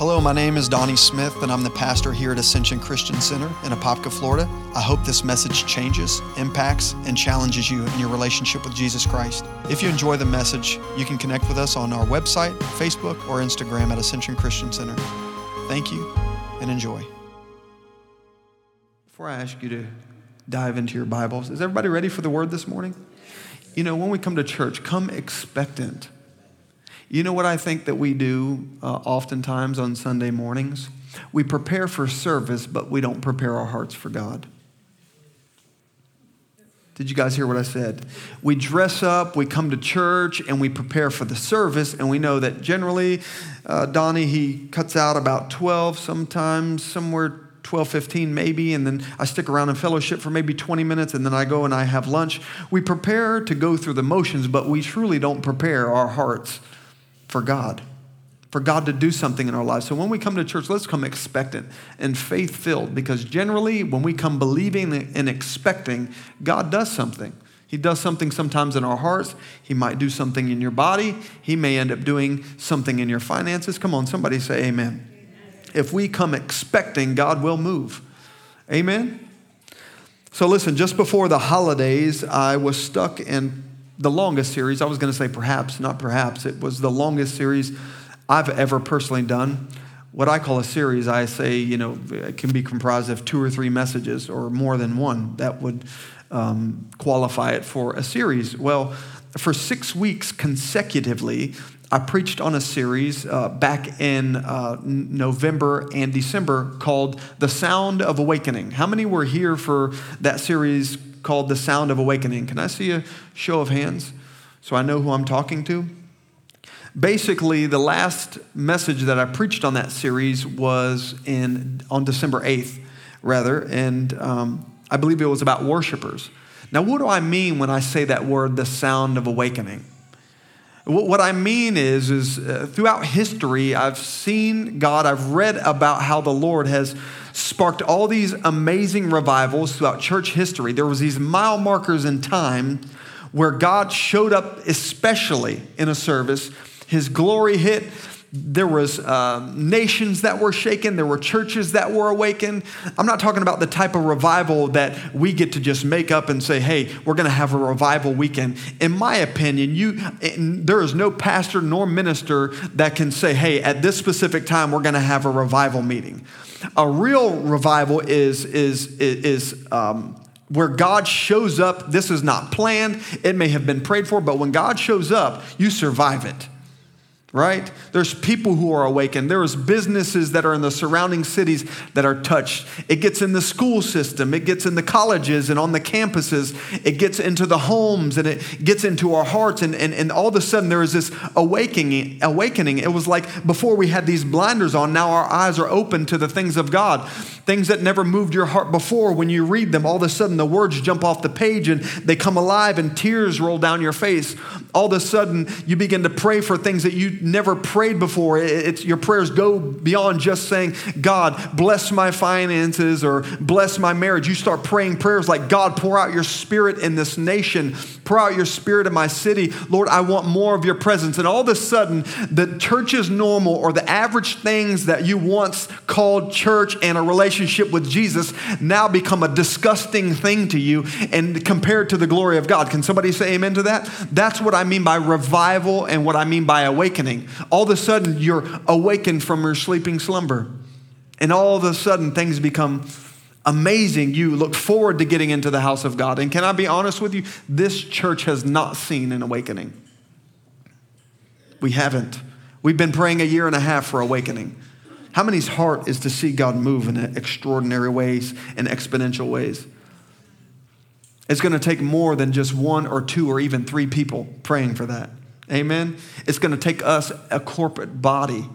Hello, my name is Donnie Smith, and I'm the pastor here at Ascension Christian Center in Apopka, Florida. I hope this message changes, impacts, and challenges you in your relationship with Jesus Christ. If you enjoy the message, you can connect with us on our website, Facebook, or Instagram at Ascension Christian Center. Thank you and enjoy. Before I ask you to dive into your Bibles, is everybody ready for the word this morning? You know, when we come to church, come expectant you know what I think that we do uh, oftentimes on Sunday mornings? We prepare for service, but we don't prepare our hearts for God. Did you guys hear what I said? We dress up, we come to church, and we prepare for the service, and we know that generally, uh, Donnie, he cuts out about 12, sometimes somewhere 12, 15 maybe, and then I stick around in fellowship for maybe 20 minutes, and then I go and I have lunch. We prepare to go through the motions, but we truly don't prepare our hearts for God, for God to do something in our lives. So when we come to church, let's come expectant and faith filled because generally, when we come believing and expecting, God does something. He does something sometimes in our hearts. He might do something in your body. He may end up doing something in your finances. Come on, somebody say amen. amen. If we come expecting, God will move. Amen. So listen, just before the holidays, I was stuck in the longest series. I was going to say perhaps, not perhaps. It was the longest series I've ever personally done. What I call a series, I say, you know, it can be comprised of two or three messages or more than one. That would um, qualify it for a series. Well, for six weeks consecutively, I preached on a series uh, back in uh, November and December called The Sound of Awakening. How many were here for that series called The Sound of Awakening. Can I see a show of hands so I know who I'm talking to? Basically, the last message that I preached on that series was in, on December 8th, rather, and um, I believe it was about worshipers. Now, what do I mean when I say that word, the sound of awakening? What I mean is, is uh, throughout history, I've seen God, I've read about how the Lord has sparked all these amazing revivals throughout church history. There was these mile markers in time where God showed up especially in a service. His glory hit, there was uh, nations that were shaken there were churches that were awakened. I'm not talking about the type of revival that we get to just make up and say hey we're going to have a revival weekend. In my opinion you there is no pastor nor minister that can say hey at this specific time we're going to have a revival meeting. A real revival is is is um, where God shows up, this is not planned. It may have been prayed for, but when God shows up, you survive it right? There's people who are awakened. There's businesses that are in the surrounding cities that are touched. It gets in the school system, it gets in the colleges and on the campuses, it gets into the homes and it gets into our hearts. And, and, and all of a sudden there is this awakening, awakening. It was like before we had these blinders on, now our eyes are open to the things of God. Things that never moved your heart before. When you read them, all of a sudden the words jump off the page and they come alive and tears roll down your face. All of a sudden you begin to pray for things that you never prayed before. It's, your prayers go beyond just saying, God, bless my finances or bless my marriage. You start praying prayers like, God, pour out your spirit in this nation, pour out your spirit in my city. Lord, I want more of your presence. And all of a sudden, the church is normal or the average things that you once called church and a relationship with Jesus now become a disgusting thing to you and compared to the glory of God. Can somebody say amen to that? That's what I mean by revival and what I mean by awakening. All of a sudden, you're awakened from your sleeping slumber. And all of a sudden, things become amazing. You look forward to getting into the house of God. And can I be honest with you? This church has not seen an awakening. We haven't. We've been praying a year and a half for awakening. How many's heart is to see God move in extraordinary ways and exponential ways? It's going to take more than just one or two or even three people praying for that. Amen. It's going to take us, a corporate body,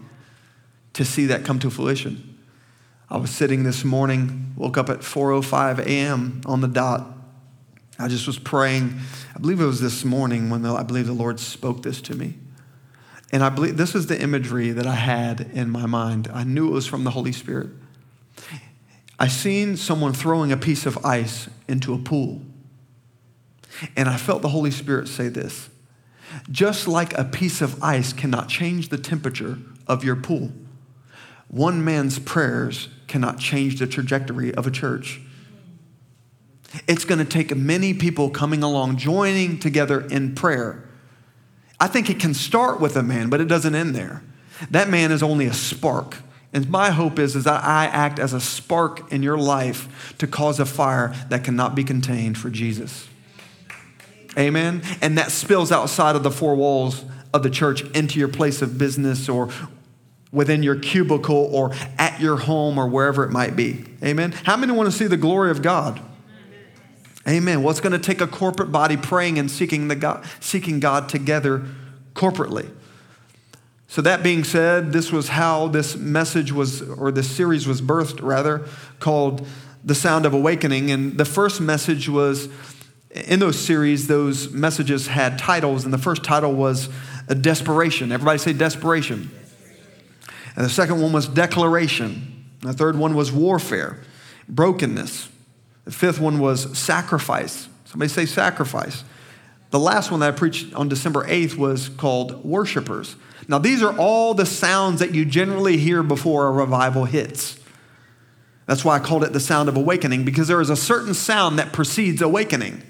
to see that come to fruition. I was sitting this morning, woke up at 4:05 a.m. on the dot. I just was praying. I believe it was this morning when the, I believe the Lord spoke this to me. And I believe this is the imagery that I had in my mind. I knew it was from the Holy Spirit. I seen someone throwing a piece of ice into a pool. And I felt the Holy Spirit say this just like a piece of ice cannot change the temperature of your pool, one man's prayers cannot change the trajectory of a church. It's going to take many people coming along, joining together in prayer. I think it can start with a man, but it doesn't end there. That man is only a spark. And my hope is, is that I act as a spark in your life to cause a fire that cannot be contained for Jesus. Amen? And that spills outside of the four walls of the church into your place of business or within your cubicle or at your home or wherever it might be. Amen? How many want to see the glory of God? Amen. Well, it's going to take a corporate body praying and seeking, the God, seeking God together corporately. So, that being said, this was how this message was, or this series was birthed, rather, called The Sound of Awakening. And the first message was, in those series, those messages had titles, and the first title was a Desperation. Everybody say desperation. And the second one was Declaration. And the third one was Warfare, Brokenness. The fifth one was sacrifice. Somebody say sacrifice. The last one that I preached on December 8th was called worshipers. Now, these are all the sounds that you generally hear before a revival hits. That's why I called it the sound of awakening, because there is a certain sound that precedes awakening.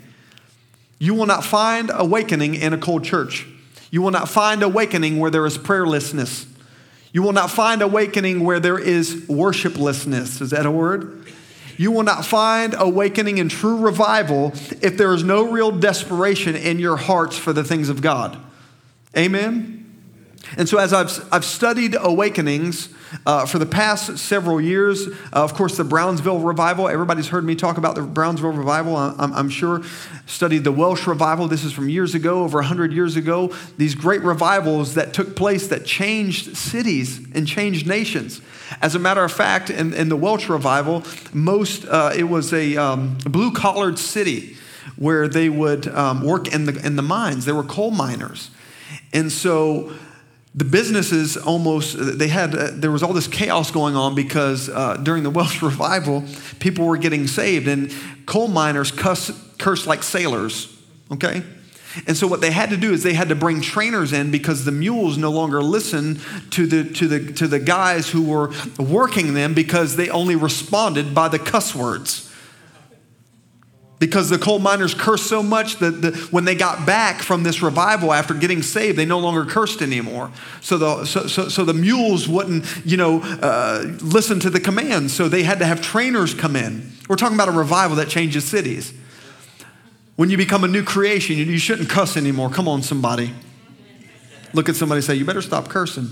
You will not find awakening in a cold church. You will not find awakening where there is prayerlessness. You will not find awakening where there is worshiplessness. Is that a word? You will not find awakening and true revival if there is no real desperation in your hearts for the things of God. Amen? And so, as I've, I've studied awakenings uh, for the past several years, uh, of course, the Brownsville revival, everybody's heard me talk about the Brownsville revival, I'm, I'm, sure. Studied the Welsh revival, this is from years ago, over 100 years ago. These great revivals that took place that changed cities and changed nations. As a matter of fact, in, in the Welsh revival, most, uh, it was a um, blue collared city where they would um, work in the, in the mines, they were coal miners. And so, the businesses almost they had uh, there was all this chaos going on because uh, during the welsh revival people were getting saved and coal miners cursed like sailors okay? And so what they had to do is they had to bring trainers in because the mules no longer listened to the to the to the guys who were working them because they only responded by the cuss words because the coal miners cursed so much that the, when they got back from this revival after getting saved, they no longer cursed anymore. So the, so, so, so the mules wouldn't, you know, uh, listen to the commands. So they had to have trainers come in. We're talking about a revival that changes cities. When you become a new creation, you, you shouldn't cuss anymore. Come on, somebody. Look at somebody say, You better stop cursing.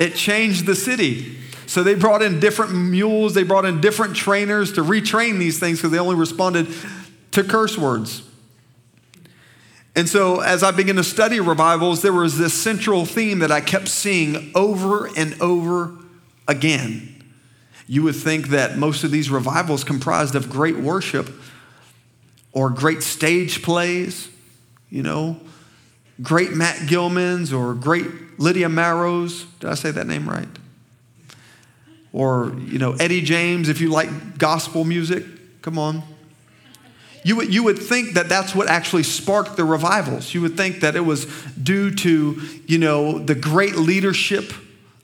It changed the city. So they brought in different mules, they brought in different trainers to retrain these things because they only responded to curse words. And so, as I began to study revivals, there was this central theme that I kept seeing over and over again. You would think that most of these revivals comprised of great worship or great stage plays, you know, great Matt Gilmans or great Lydia Marrows. Did I say that name right? Or you know Eddie James if you like gospel music. Come on. You would, you would think that that's what actually sparked the revivals. You would think that it was due to, you know, the great leadership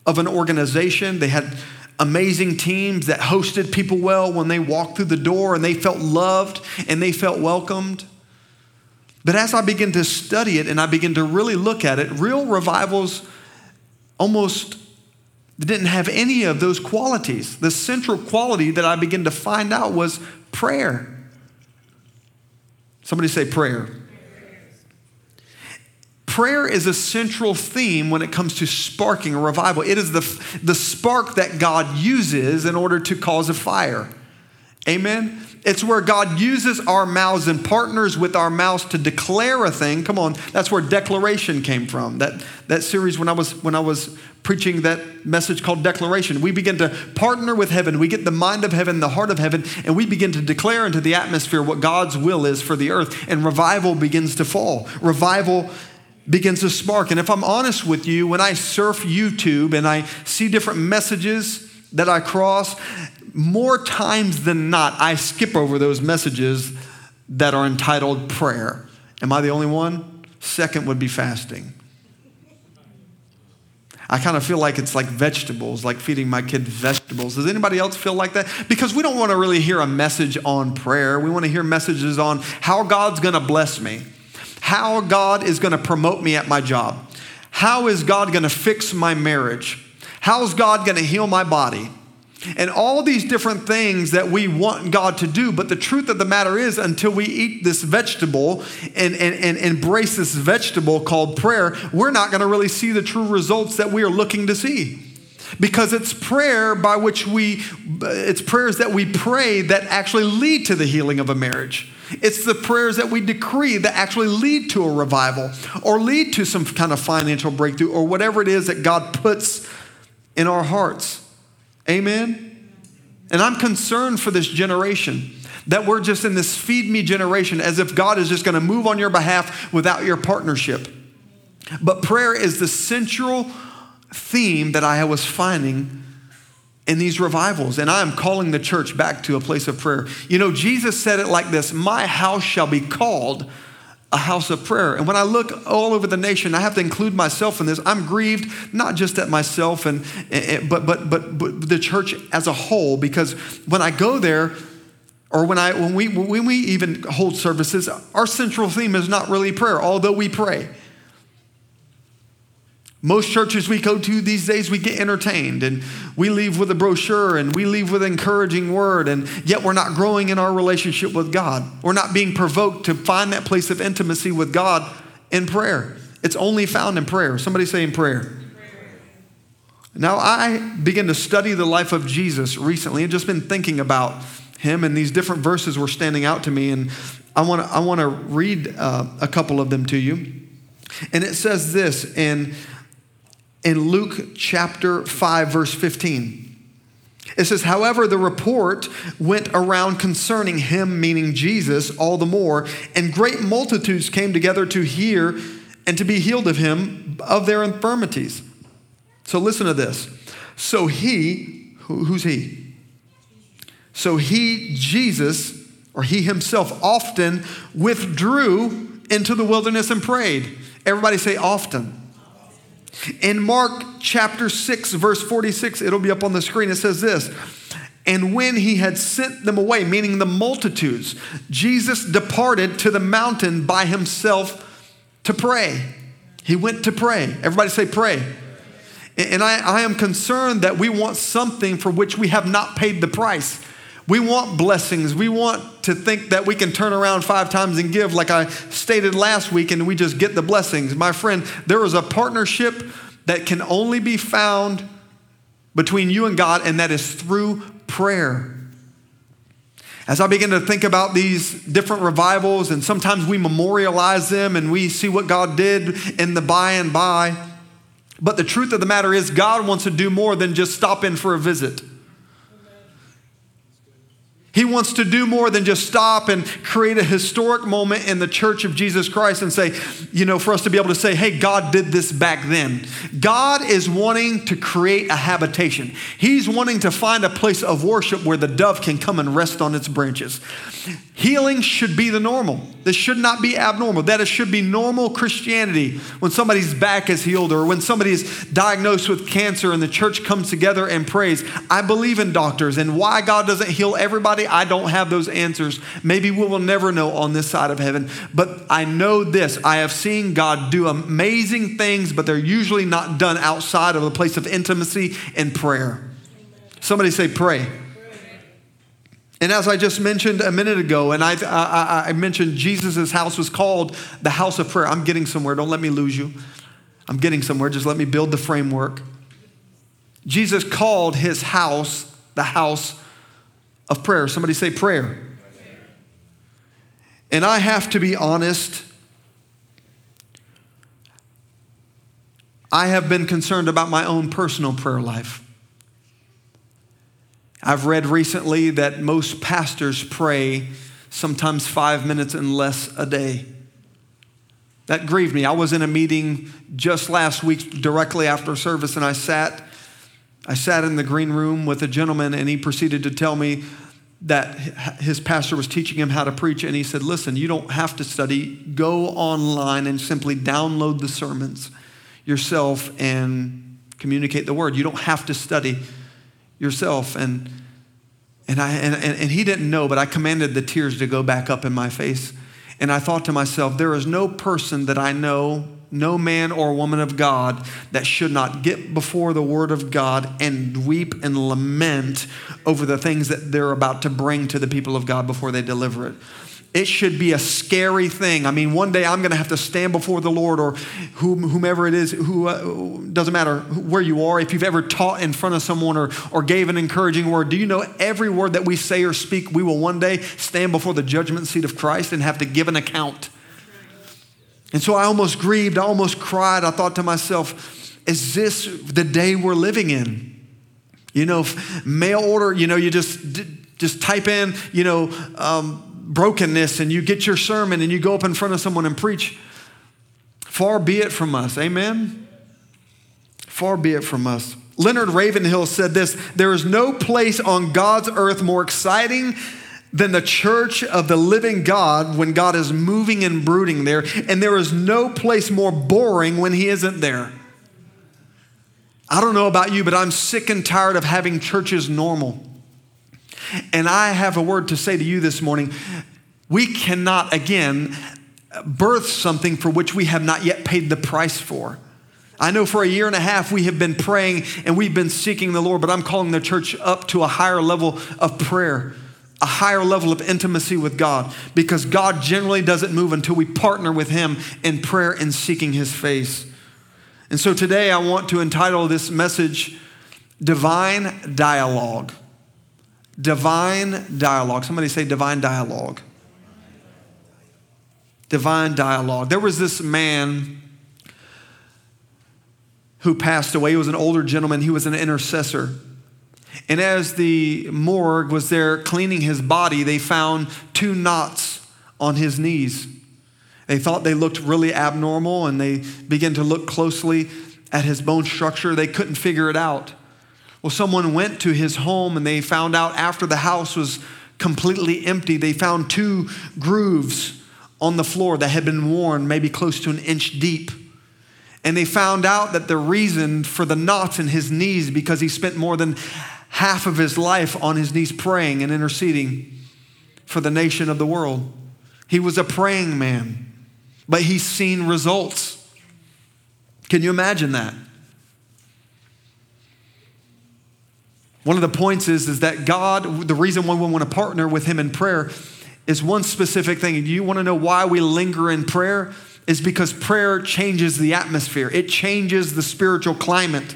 of an organization. They had amazing teams that hosted people well when they walked through the door and they felt loved and they felt welcomed. But as I begin to study it and I begin to really look at it, real revivals almost didn't have any of those qualities. The central quality that I began to find out was prayer. Somebody say prayer. Prayer is a central theme when it comes to sparking a revival. It is the, the spark that God uses in order to cause a fire. Amen? It's where God uses our mouths and partners with our mouths to declare a thing. Come on, that's where declaration came from. That, that series when I was when I was preaching that message called declaration. We begin to partner with heaven. We get the mind of heaven, the heart of heaven, and we begin to declare into the atmosphere what God's will is for the earth. And revival begins to fall. Revival begins to spark. And if I'm honest with you, when I surf YouTube and I see different messages that I cross, more times than not, I skip over those messages that are entitled prayer. Am I the only one? Second would be fasting. I kind of feel like it's like vegetables, like feeding my kid vegetables. Does anybody else feel like that? Because we don't want to really hear a message on prayer. We want to hear messages on how God's going to bless me, how God is going to promote me at my job, how is God going to fix my marriage, how's God going to heal my body and all these different things that we want God to do. But the truth of the matter is, until we eat this vegetable and, and, and embrace this vegetable called prayer, we're not going to really see the true results that we are looking to see. Because it's prayer by which we, it's prayers that we pray that actually lead to the healing of a marriage. It's the prayers that we decree that actually lead to a revival or lead to some kind of financial breakthrough or whatever it is that God puts in our hearts. Amen? And I'm concerned for this generation that we're just in this feed me generation as if God is just going to move on your behalf without your partnership. But prayer is the central theme that I was finding in these revivals. And I am calling the church back to a place of prayer. You know, Jesus said it like this My house shall be called a house of prayer. And when I look all over the nation, I have to include myself in this. I'm grieved not just at myself and, but, but but but the church as a whole because when I go there or when I when we when we even hold services, our central theme is not really prayer, although we pray. Most churches we go to these days, we get entertained and we leave with a brochure and we leave with an encouraging word, and yet we're not growing in our relationship with God. We're not being provoked to find that place of intimacy with God in prayer. It's only found in prayer. Somebody say in prayer. Now, I began to study the life of Jesus recently and just been thinking about him, and these different verses were standing out to me, and I want to I want to read uh, a couple of them to you. And it says this in in Luke chapter 5, verse 15. It says, however, the report went around concerning him, meaning Jesus, all the more, and great multitudes came together to hear and to be healed of him of their infirmities. So listen to this. So he, who's he? So he, Jesus, or he himself, often withdrew into the wilderness and prayed. Everybody say often. In Mark chapter 6, verse 46, it'll be up on the screen, it says this. And when he had sent them away, meaning the multitudes, Jesus departed to the mountain by himself to pray. He went to pray. Everybody say, pray. And I, I am concerned that we want something for which we have not paid the price. We want blessings. We want to think that we can turn around five times and give, like I stated last week, and we just get the blessings. My friend, there is a partnership that can only be found between you and God, and that is through prayer. As I begin to think about these different revivals, and sometimes we memorialize them and we see what God did in the by and by. But the truth of the matter is, God wants to do more than just stop in for a visit. He wants to do more than just stop and create a historic moment in the church of Jesus Christ and say, you know, for us to be able to say, hey, God did this back then. God is wanting to create a habitation. He's wanting to find a place of worship where the dove can come and rest on its branches. Healing should be the normal. This should not be abnormal. That it should be normal Christianity when somebody's back is healed or when somebody's diagnosed with cancer and the church comes together and prays. I believe in doctors and why God doesn't heal everybody, I don't have those answers. Maybe we will never know on this side of heaven, but I know this. I have seen God do amazing things, but they're usually not done outside of a place of intimacy and prayer. Somebody say, pray. And as I just mentioned a minute ago, and I, I, I mentioned Jesus' house was called the house of prayer. I'm getting somewhere. Don't let me lose you. I'm getting somewhere. Just let me build the framework. Jesus called his house the house of prayer. Somebody say prayer. And I have to be honest. I have been concerned about my own personal prayer life. I've read recently that most pastors pray sometimes five minutes and less a day. That grieved me. I was in a meeting just last week, directly after service, and I sat. I sat in the green room with a gentleman, and he proceeded to tell me that his pastor was teaching him how to preach, and he said, "Listen, you don't have to study. Go online and simply download the sermons yourself and communicate the word. You don't have to study yourself. And, and, I, and, and he didn't know, but I commanded the tears to go back up in my face. And I thought to myself, there is no person that I know no man or woman of God that should not get before the Word of God and weep and lament over the things that they're about to bring to the people of God before they deliver it. It should be a scary thing. I mean, one day I'm going to have to stand before the Lord or whomever it is, who uh, doesn't matter where you are. If you've ever taught in front of someone or, or gave an encouraging word, do you know every word that we say or speak, we will one day stand before the judgment seat of Christ and have to give an account. And so I almost grieved, I almost cried. I thought to myself, is this the day we're living in? You know, mail order, you know, you just just type in, you know, um, brokenness and you get your sermon and you go up in front of someone and preach. Far be it from us. Amen? Far be it from us. Leonard Ravenhill said this There is no place on God's earth more exciting than the church of the living God when God is moving and brooding there. And there is no place more boring when He isn't there. I don't know about you, but I'm sick and tired of having churches normal. And I have a word to say to you this morning. We cannot, again, birth something for which we have not yet paid the price for. I know for a year and a half we have been praying and we've been seeking the Lord, but I'm calling the church up to a higher level of prayer a higher level of intimacy with God because God generally doesn't move until we partner with Him in prayer and seeking His face. And so today I want to entitle this message Divine Dialogue. Divine Dialogue. Somebody say Divine Dialogue. Divine Dialogue. There was this man who passed away. He was an older gentleman, he was an intercessor. And as the morgue was there cleaning his body, they found two knots on his knees. They thought they looked really abnormal and they began to look closely at his bone structure. They couldn't figure it out. Well, someone went to his home and they found out after the house was completely empty, they found two grooves on the floor that had been worn, maybe close to an inch deep. And they found out that the reason for the knots in his knees because he spent more than half of his life on his knees praying and interceding for the nation of the world. He was a praying man, but he's seen results. Can you imagine that? One of the points is, is that God, the reason why we want to partner with Him in prayer is one specific thing. You want to know why we linger in prayer? Is because prayer changes the atmosphere, it changes the spiritual climate.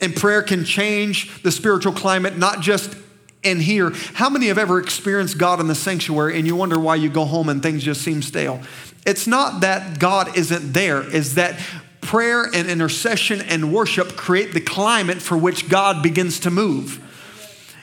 And prayer can change the spiritual climate, not just in here. How many have ever experienced God in the sanctuary and you wonder why you go home and things just seem stale? It's not that God isn't there, it's that prayer and intercession and worship create the climate for which God begins to move.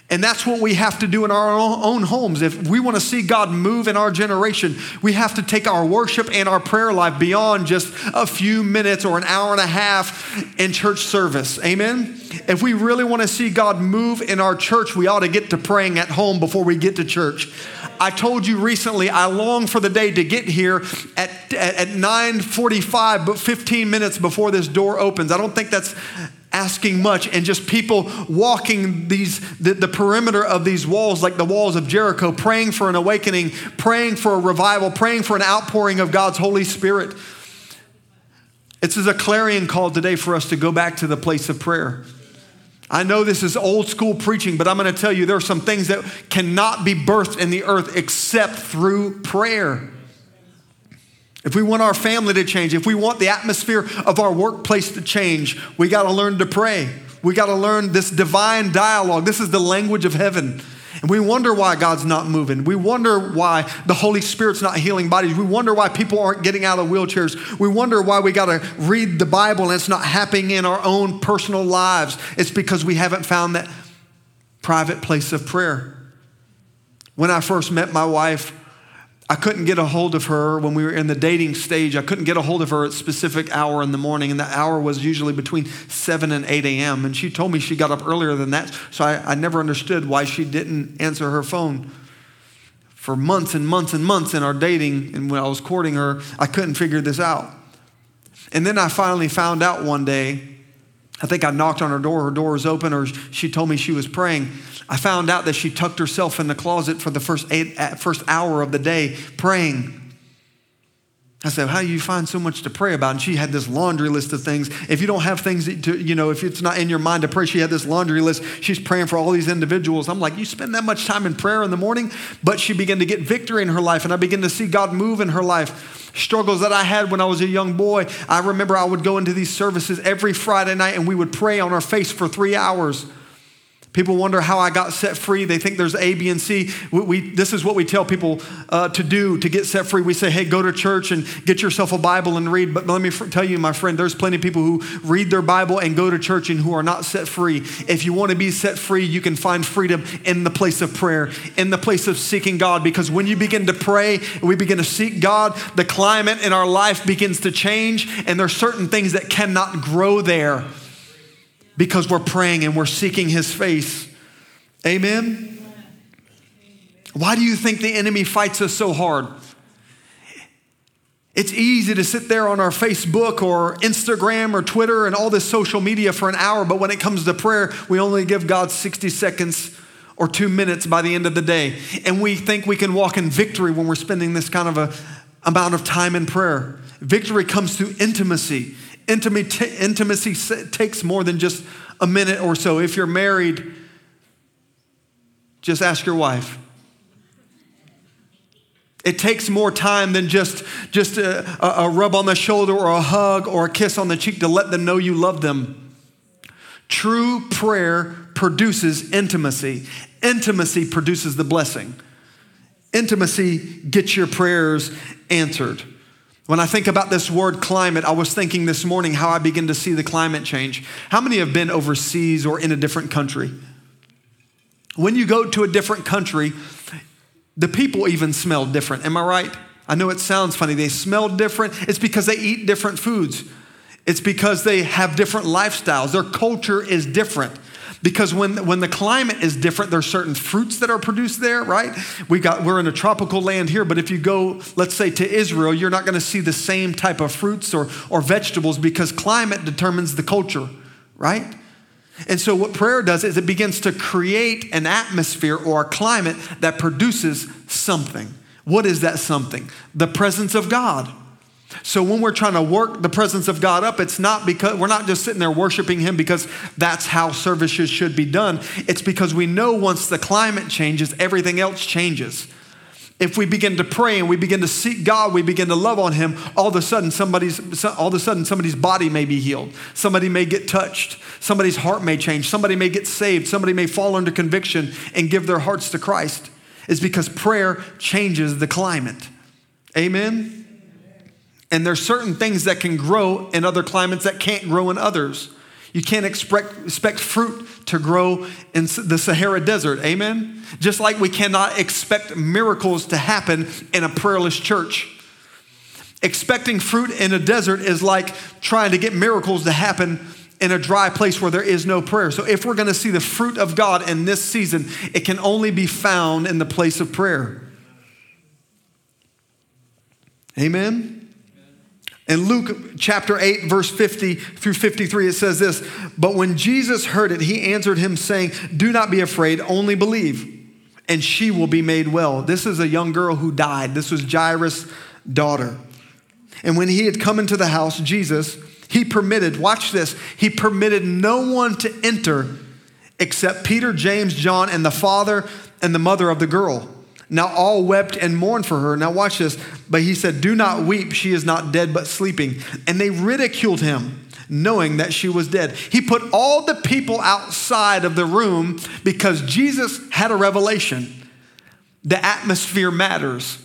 And that's what we have to do in our own homes. If we want to see God move in our generation, we have to take our worship and our prayer life beyond just a few minutes or an hour and a half in church service. Amen? If we really want to see God move in our church, we ought to get to praying at home before we get to church. I told you recently, I long for the day to get here at, at, at 9.45, but 15 minutes before this door opens. I don't think that's asking much and just people walking these the, the, perimeter of these walls like the walls of jericho praying for an awakening praying for a revival praying for an outpouring of god's holy spirit. It's as a clarion call today for us to go back to the place of prayer. I know this is old school preaching but i'm going to tell you there are some things that cannot be birthed in the earth except through prayer if we want our family to change, if we want the atmosphere of our workplace to change, we got to learn to pray. We got to learn this divine dialogue. This is the language of heaven. And we wonder why God's not moving. We wonder why the Holy Spirit's not healing bodies. We wonder why people aren't getting out of wheelchairs. We wonder why we got to read the Bible and it's not happening in our own personal lives. It's because we haven't found that private place of prayer. When I first met my wife, I couldn't get a hold of her when we were in the dating stage. I couldn't get a hold of her at a specific hour in the morning, and the hour was usually between 7 and 8 a.m. And she told me she got up earlier than that, so I, I never understood why she didn't answer her phone. For months and months and months in our dating, and when I was courting her, I couldn't figure this out. And then I finally found out one day I think I knocked on her door, her door was open, or she told me she was praying. I found out that she tucked herself in the closet for the first, eight, uh, first hour of the day praying. I said, How do you find so much to pray about? And she had this laundry list of things. If you don't have things to, you know, if it's not in your mind to pray, she had this laundry list. She's praying for all these individuals. I'm like, You spend that much time in prayer in the morning? But she began to get victory in her life, and I began to see God move in her life. Struggles that I had when I was a young boy. I remember I would go into these services every Friday night and we would pray on our face for three hours. People wonder how I got set free. They think there's A, B, and C. We, we this is what we tell people uh, to do to get set free. We say, hey, go to church and get yourself a Bible and read. But let me tell you, my friend, there's plenty of people who read their Bible and go to church and who are not set free. If you want to be set free, you can find freedom in the place of prayer, in the place of seeking God. Because when you begin to pray and we begin to seek God, the climate in our life begins to change, and there's certain things that cannot grow there because we're praying and we're seeking his face. Amen? Why do you think the enemy fights us so hard? It's easy to sit there on our Facebook or Instagram or Twitter and all this social media for an hour, but when it comes to prayer, we only give God 60 seconds or two minutes by the end of the day. And we think we can walk in victory when we're spending this kind of a amount of time in prayer. Victory comes through intimacy. Intimacy takes more than just a minute or so. If you're married, just ask your wife. It takes more time than just, just a, a, rub on the shoulder or a hug or a kiss on the cheek to let them know you love them. True prayer produces intimacy. Intimacy produces the blessing. Intimacy gets your prayers answered. When I think about this word climate, I was thinking this morning how I begin to see the climate change. How many have been overseas or in a different country? When you go to a different country, the people even smell different. Am I right? I know it sounds funny. They smell different. It's because they eat different foods. It's because they have different lifestyles. Their culture is different. Because when, when the climate is different, there's certain fruits that are produced there, right? We got, we're in a tropical land here, but if you go, let's say, to Israel, you're not going to see the same type of fruits or, or vegetables because climate determines the culture, right? And so, what prayer does is it begins to create an atmosphere or a climate that produces something. What is that something? The presence of God. So when we're trying to work the presence of God up, it's not because we're not just sitting there worshiping Him because that's how services should be done. It's because we know once the climate changes, everything else changes. If we begin to pray and we begin to seek God, we begin to love on Him, all of a sudden somebody's all of a sudden somebody's body may be healed. Somebody may get touched. Somebody's heart may change. Somebody may get saved. Somebody may fall under conviction and give their hearts to Christ. It's because prayer changes the climate. Amen. And there's certain things that can grow in other climates that can't grow in others. You can't expect, expect fruit to grow in the Sahara Desert. Amen? Just like we cannot expect miracles to happen in a prayerless church. Expecting fruit in a desert is like trying to get miracles to happen in a dry place where there is no prayer. So, if we're going to see the fruit of God in this season, it can only be found in the place of prayer. Amen? In Luke chapter 8, verse 50 through 53, it says this But when Jesus heard it, he answered him, saying, Do not be afraid, only believe, and she will be made well. This is a young girl who died. This was Jairus' daughter. And when he had come into the house, Jesus, he permitted, watch this, he permitted no one to enter except Peter, James, John, and the father and the mother of the girl. Now all wept and mourned for her. Now watch this. But he said, Do not weep. She is not dead, but sleeping. And they ridiculed him, knowing that she was dead. He put all the people outside of the room because Jesus had a revelation. The atmosphere matters,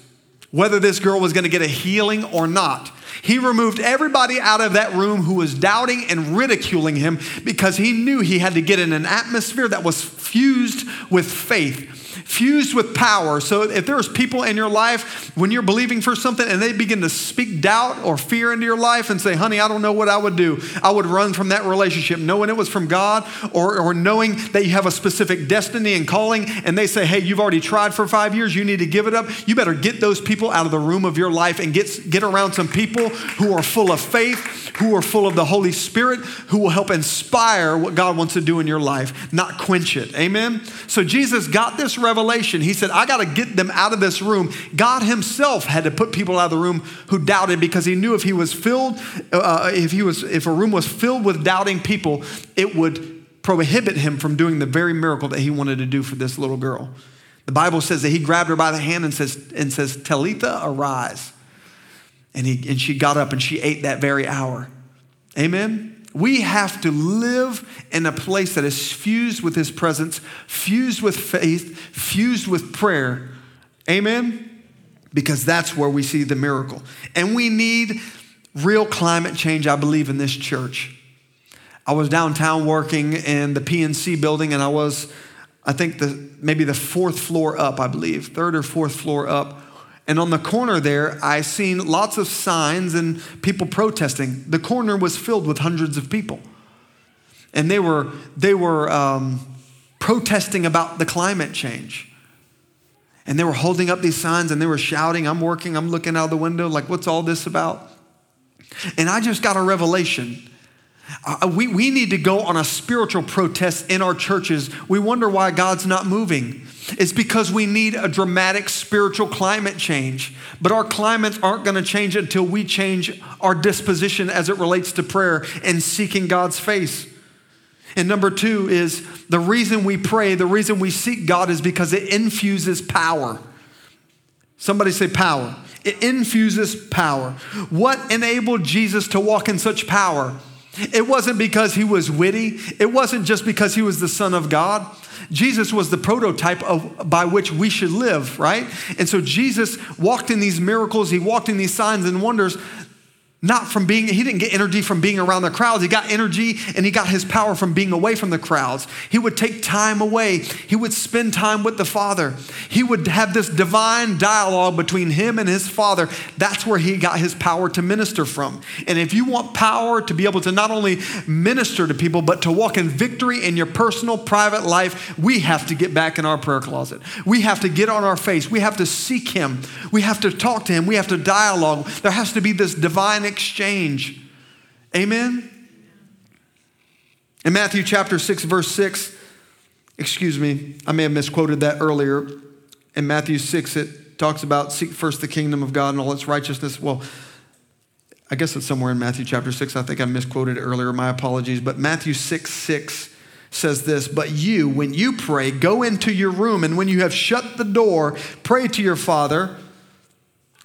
whether this girl was going to get a healing or not. He removed everybody out of that room who was doubting and ridiculing him because he knew he had to get in an atmosphere that was fused with faith fused with power. So if there's people in your life when you're believing for something and they begin to speak doubt or fear into your life and say, honey, I don't know what I would do, I would run from that relationship knowing it was from God or, or knowing that you have a specific destiny and calling and they say, hey, you've already tried for five years, you need to give it up. You better get those people out of the room of your life and get, get around some people who are full of faith, who are full of the Holy Spirit, who will help inspire what God wants to do in your life, not quench it. Amen? So Jesus got this revelation revelation. He said, I got to get them out of this room. God himself had to put people out of the room who doubted because he knew if he was filled, uh, if he was, if a room was filled with doubting people, it would prohibit him from doing the very miracle that he wanted to do for this little girl. The Bible says that he grabbed her by the hand and says, and says Talitha, arise. And, he, and she got up and she ate that very hour. Amen. We have to live in a place that is fused with His presence, fused with faith, fused with prayer. Amen? Because that's where we see the miracle. And we need real climate change, I believe, in this church. I was downtown working in the PNC building, and I was, I think, the, maybe the fourth floor up, I believe, third or fourth floor up and on the corner there, I seen lots of signs and people protesting. The corner was filled with hundreds of people. And they were, they were um, protesting about the climate change. And they were holding up these signs and they were shouting, I'm working, I'm looking out the window, like, what's all this about? And I just got a revelation. Uh, we, we need to go on a spiritual protest in our churches. We wonder why God's not moving. It's because we need a dramatic spiritual climate change. But our climates aren't going to change until we change our disposition as it relates to prayer and seeking God's face. And number two is the reason we pray, the reason we seek God is because it infuses power. Somebody say power. It infuses power. What enabled Jesus to walk in such power? It wasn't because he was witty. It wasn't just because he was the Son of God. Jesus was the prototype of by which we should live, right? And so Jesus walked in these miracles, he walked in these signs and wonders not from being, he didn't get energy from being around the crowds. He got energy and he got his power from being away from the crowds. He would take time away. He would spend time with the Father. He would have this divine dialogue between him and his Father. That's where he got his power to minister from. And if you want power to be able to not only minister to people, but to walk in victory in your personal, private life, we have to get back in our prayer closet. We have to get on our face. We have to seek him. We have to talk to him. We have to dialogue. There has to be this divine exchange. Amen? In Matthew chapter 6, verse 6, excuse me, I may have misquoted that earlier. In Matthew 6, it talks about seek first the kingdom of God and all its righteousness. Well, I guess it's somewhere in Matthew chapter 6. I think I misquoted it earlier. My apologies. But Matthew 6, 6 says this But you, when you pray, go into your room, and when you have shut the door, pray to your Father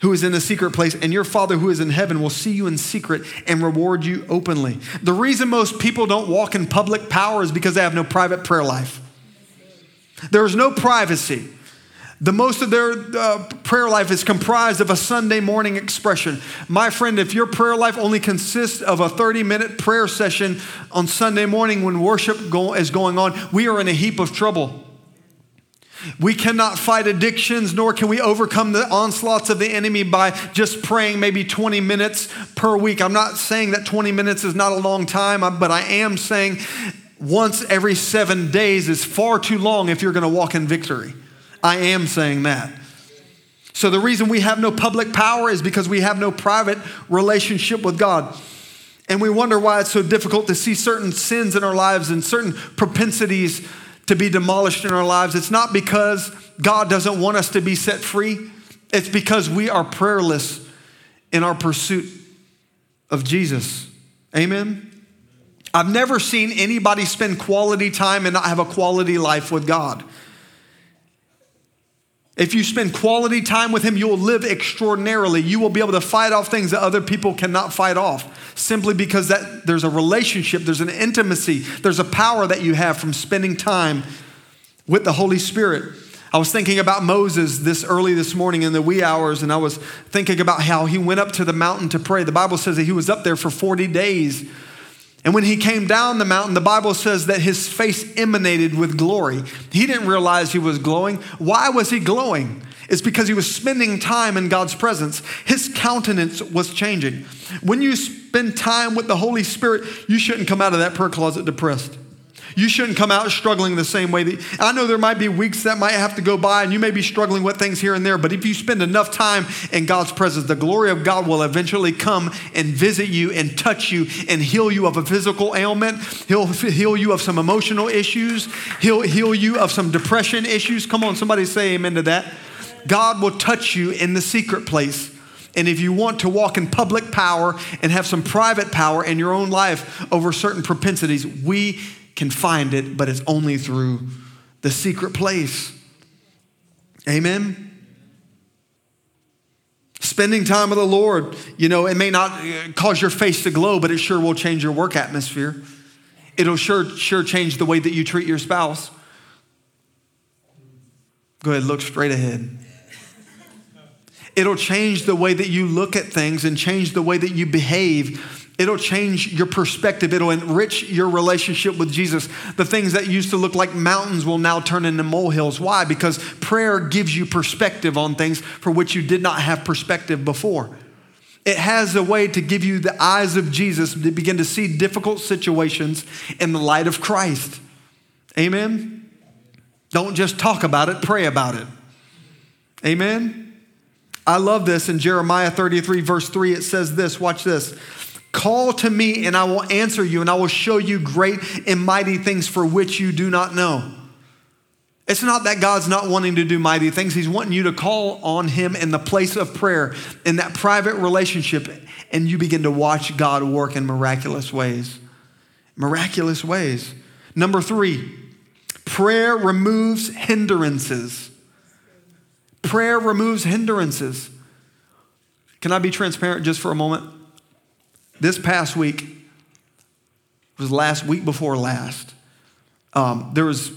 who is in the secret place, and your Father who is in heaven will see you in secret and reward you openly. The reason most people don't walk in public power is because they have no private prayer life. There's no privacy. The most of their uh, prayer life is comprised of a Sunday morning expression. My friend, if your prayer life only consists of a 30 minute prayer session on Sunday morning when worship go- is going on, we are in a heap of trouble. We cannot fight addictions, nor can we overcome the onslaughts of the enemy by just praying maybe 20 minutes per week. I'm not saying that 20 minutes is not a long time, but I am saying once every seven days is far too long if you're going to walk in victory. I am saying that. So, the reason we have no public power is because we have no private relationship with God. And we wonder why it's so difficult to see certain sins in our lives and certain propensities to be demolished in our lives, it's not because God doesn't want us to be set free. It's because we are prayerless in our pursuit of Jesus. Amen. I've never seen anybody spend quality time and not have a quality life with God. If you spend quality time with Him, you will live extraordinarily. You will be able to fight off things that other people cannot fight off simply because that there's a relationship, there's an intimacy, there's a power that you have from spending time with the Holy Spirit. I was thinking about Moses this early this morning in the wee hours, and I was thinking about how he went up to the mountain to pray. The Bible says that he was up there for 40 days. And when he came down the mountain, the Bible says that his face emanated with glory. He didn't realize he was glowing. Why was he glowing? It's because he was spending time in God's presence. His countenance was changing. When you spend time with the Holy Spirit, you shouldn't come out of that prayer closet depressed. You shouldn't come out struggling the same way that I know there might be weeks that might have to go by and you may be struggling with things here and there, but if you spend enough time in God's presence, the glory of God will eventually come and visit you and touch you and heal you of a physical ailment. He'll heal you of some emotional issues. He'll heal you of some depression issues. Come on, somebody say amen to that. God will touch you in the secret place. And if you want to walk in public power and have some private power in your own life over certain propensities, we can find it, but it's only through the secret place. Amen. Spending time with the Lord, you know, it may not uh, cause your face to glow, but it sure will change your work atmosphere. It'll sure, sure change the way that you treat your spouse. Go ahead, look straight ahead. It'll change the way that you look at things and change the way that you behave It'll change your perspective. It'll enrich your relationship with Jesus. The things that used to look like mountains will now turn into molehills. Why? Because prayer gives you perspective on things for which you did not have perspective before. It has a way to give you the eyes of Jesus to begin to see difficult situations in the light of Christ. Amen? Don't just talk about it, pray about it. Amen? I love this in Jeremiah 33, verse 3. It says this watch this. Call to me, and I will answer you, and I will show you great and mighty things for which you do not know. It's not that God's not wanting to do mighty things. He's wanting you to call on Him in the place of prayer, in that private relationship, and you begin to watch God work in miraculous ways. Miraculous ways. Number three, prayer removes hindrances. Prayer removes hindrances. Can I be transparent just for a moment? This past week was last week before last. Um, there was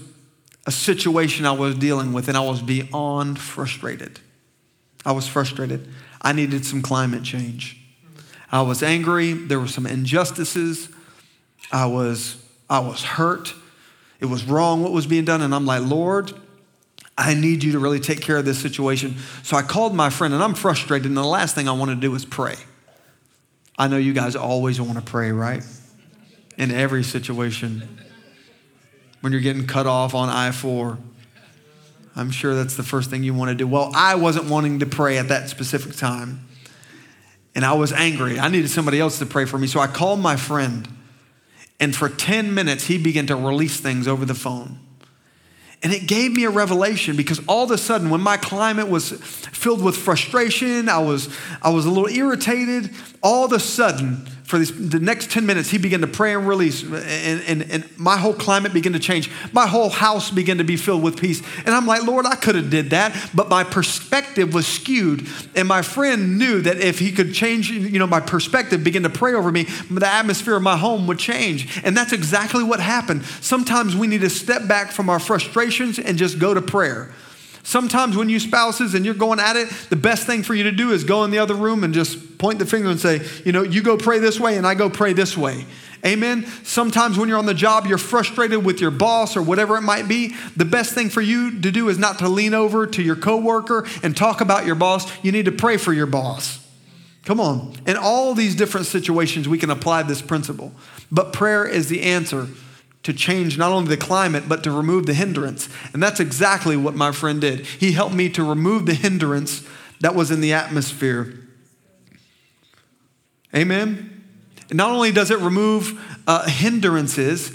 a situation I was dealing with, and I was beyond frustrated. I was frustrated. I needed some climate change. I was angry. There were some injustices. I was, I was hurt. It was wrong what was being done. And I'm like, Lord, I need you to really take care of this situation. So I called my friend, and I'm frustrated. And the last thing I want to do is pray. I know you guys always want to pray, right? In every situation. When you're getting cut off on I 4, I'm sure that's the first thing you want to do. Well, I wasn't wanting to pray at that specific time. And I was angry. I needed somebody else to pray for me. So I called my friend. And for 10 minutes, he began to release things over the phone. And it gave me a revelation because all of a sudden, when my climate was filled with frustration, I was, I was a little irritated, all of a sudden, for the next 10 minutes, he began to pray and release, and, and, and my whole climate began to change. My whole house began to be filled with peace. And I'm like, Lord, I could have did that, but my perspective was skewed. And my friend knew that if he could change, you know, my perspective, begin to pray over me, the atmosphere of my home would change. And that's exactly what happened. Sometimes we need to step back from our frustrations and just go to prayer. Sometimes when you spouses and you're going at it, the best thing for you to do is go in the other room and just point the finger and say, you know, you go pray this way and I go pray this way. Amen. Sometimes when you're on the job, you're frustrated with your boss or whatever it might be. The best thing for you to do is not to lean over to your coworker and talk about your boss. You need to pray for your boss. Come on. In all these different situations, we can apply this principle. But prayer is the answer to change not only the climate, but to remove the hindrance. And that's exactly what my friend did. He helped me to remove the hindrance that was in the atmosphere. Amen? And not only does it remove uh, hindrances,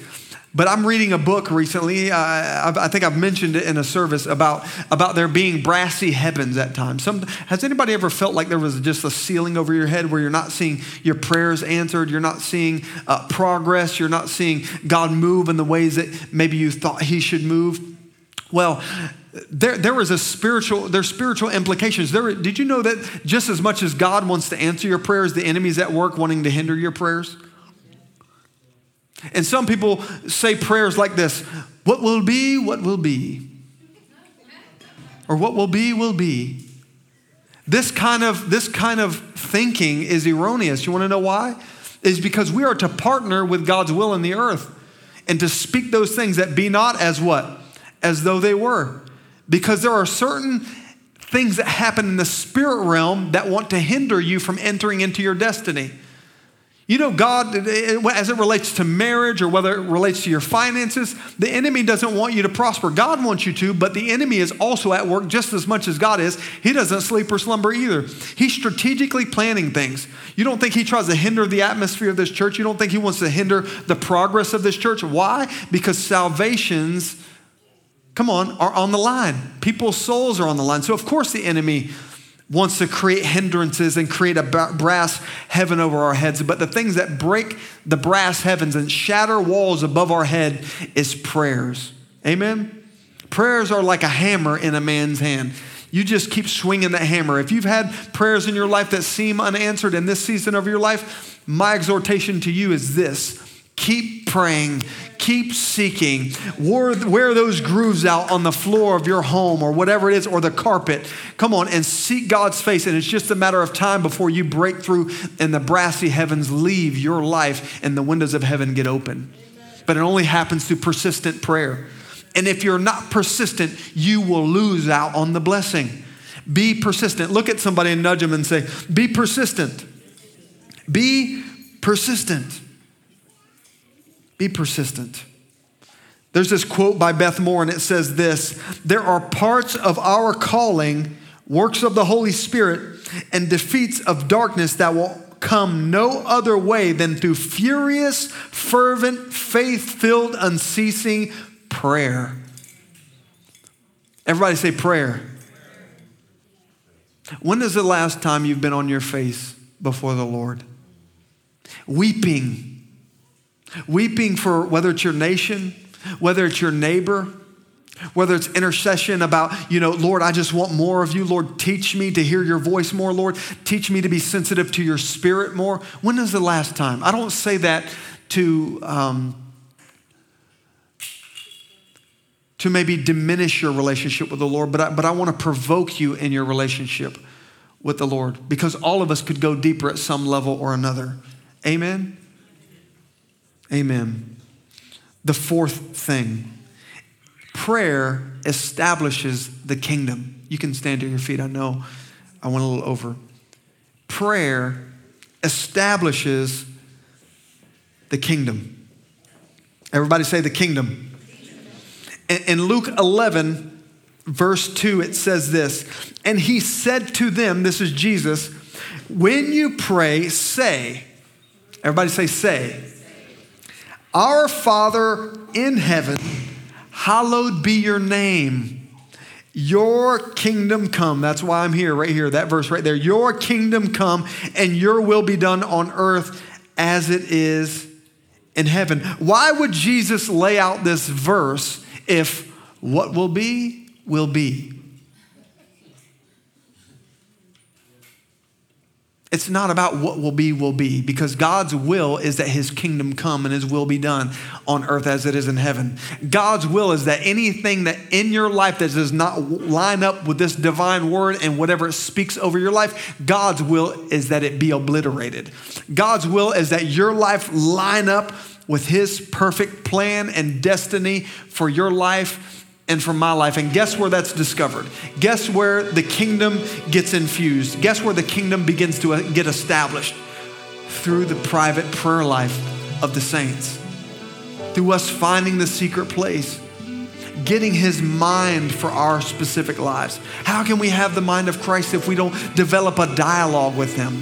but I'm reading a book recently. Uh, I think I've mentioned it in a service about, about there being brassy heavens at times. Some, has anybody ever felt like there was just a ceiling over your head where you're not seeing your prayers answered? You're not seeing uh, progress? You're not seeing God move in the ways that maybe you thought He should move? Well, there, there is a spiritual, there's spiritual implications. There, did you know that just as much as God wants to answer your prayers, the enemy's at work wanting to hinder your prayers? And some people say prayers like this What will be, what will be? Or what will be, will be. This kind of, this kind of thinking is erroneous. You want to know why? is because we are to partner with God's will in the earth and to speak those things that be not as what? As though they were. Because there are certain things that happen in the spirit realm that want to hinder you from entering into your destiny. You know, God, eh, eh, as it relates to marriage or whether it relates to your finances, the enemy doesn't want you to prosper. God wants you to, but the enemy is also at work just as much as God is. He doesn't sleep or slumber either. He's strategically planning things. You don't think he tries to hinder the atmosphere of this church? You don't think he wants to hinder the progress of this church? Why? Because salvations, come on, are on the line. People's souls are on the line. So, of course, the enemy wants to create hindrances and create a brass heaven over our heads. But the things that break the brass heavens and shatter walls above our head is prayers. Amen? Prayers are like a hammer in a man's hand. You just keep swinging that hammer. If you've had prayers in your life that seem unanswered in this season of your life, my exhortation to you is this keep praying, keep seeking. Wear, those grooves out on the floor of your home or whatever it is, or the carpet. Come on and seek God's face. And it's just a matter of time before you break through and the brassy heavens leave your life and the windows of heaven get open. But it only happens through persistent prayer. And if you're not persistent, you will lose out on the blessing. Be persistent. Look at somebody and nudge them and say, Be persistent. Be persistent. Be persistent. There's this quote by Beth Moore, and it says this There are parts of our calling, works of the Holy Spirit, and defeats of darkness that will come no other way than through furious, fervent, faith filled, unceasing prayer. Everybody say prayer. When is the last time you've been on your face before the Lord? Weeping Weeping for whether it's your nation, whether it's your neighbor, whether it's intercession about, you know, Lord, I just want more of you. Lord, teach me to hear your voice more. Lord, teach me to be sensitive to your spirit more. When is the last time? I don't say that to, um, to maybe diminish your relationship with the Lord, but I, but I want to provoke you in your relationship with the Lord because all of us could go deeper at some level or another. Amen? Amen. The fourth thing prayer establishes the kingdom. You can stand to your feet. I know I went a little over. Prayer establishes the kingdom. Everybody say the kingdom. In Luke 11, verse 2, it says this And he said to them, This is Jesus, when you pray, say, everybody say, say. Our Father in heaven, hallowed be your name. Your kingdom come. That's why I'm here, right here, that verse right there. Your kingdom come and your will be done on earth as it is in heaven. Why would Jesus lay out this verse if what will be, will be? It's not about what will be, will be, because God's will is that his kingdom come and his will be done on earth as it is in heaven. God's will is that anything that in your life that does not line up with this divine word and whatever it speaks over your life, God's will is that it be obliterated. God's will is that your life line up with his perfect plan and destiny for your life and from my life. And guess where that's discovered? Guess where the kingdom gets infused? Guess where the kingdom begins to uh, get established? Through the private prayer life of the saints. Through us finding the secret place, getting his mind for our specific lives. How can we have the mind of Christ if we don't develop a dialogue with him?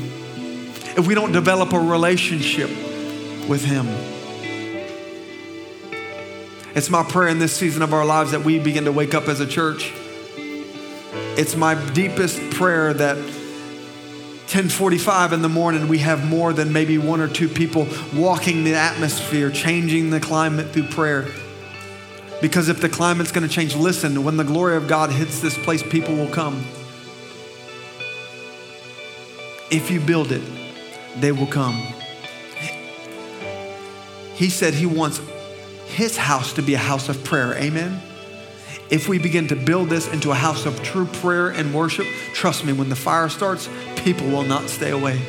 If we don't develop a relationship with him? It's my prayer in this season of our lives that we begin to wake up as a church. It's my deepest prayer that 1045 in the morning we have more than maybe one or two people walking the atmosphere, changing the climate through prayer. Because if the climate's going to change, listen, when the glory of God hits this place, people will come. If you build it, they will come. He said he wants his house to be a house of prayer. Amen. If we begin to build this into a house of true prayer and worship, trust me, when the fire starts, people will not stay away.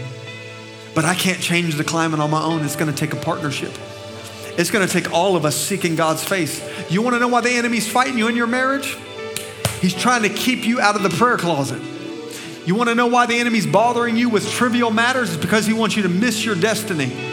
But I can't change the climate on my own. It's going to take a partnership. It's going to take all of us seeking God's face. You want to know why the enemy's fighting you in your marriage? He's trying to keep you out of the prayer closet. You want to know why the enemy's bothering you with trivial matters? It's because he wants you to miss your destiny.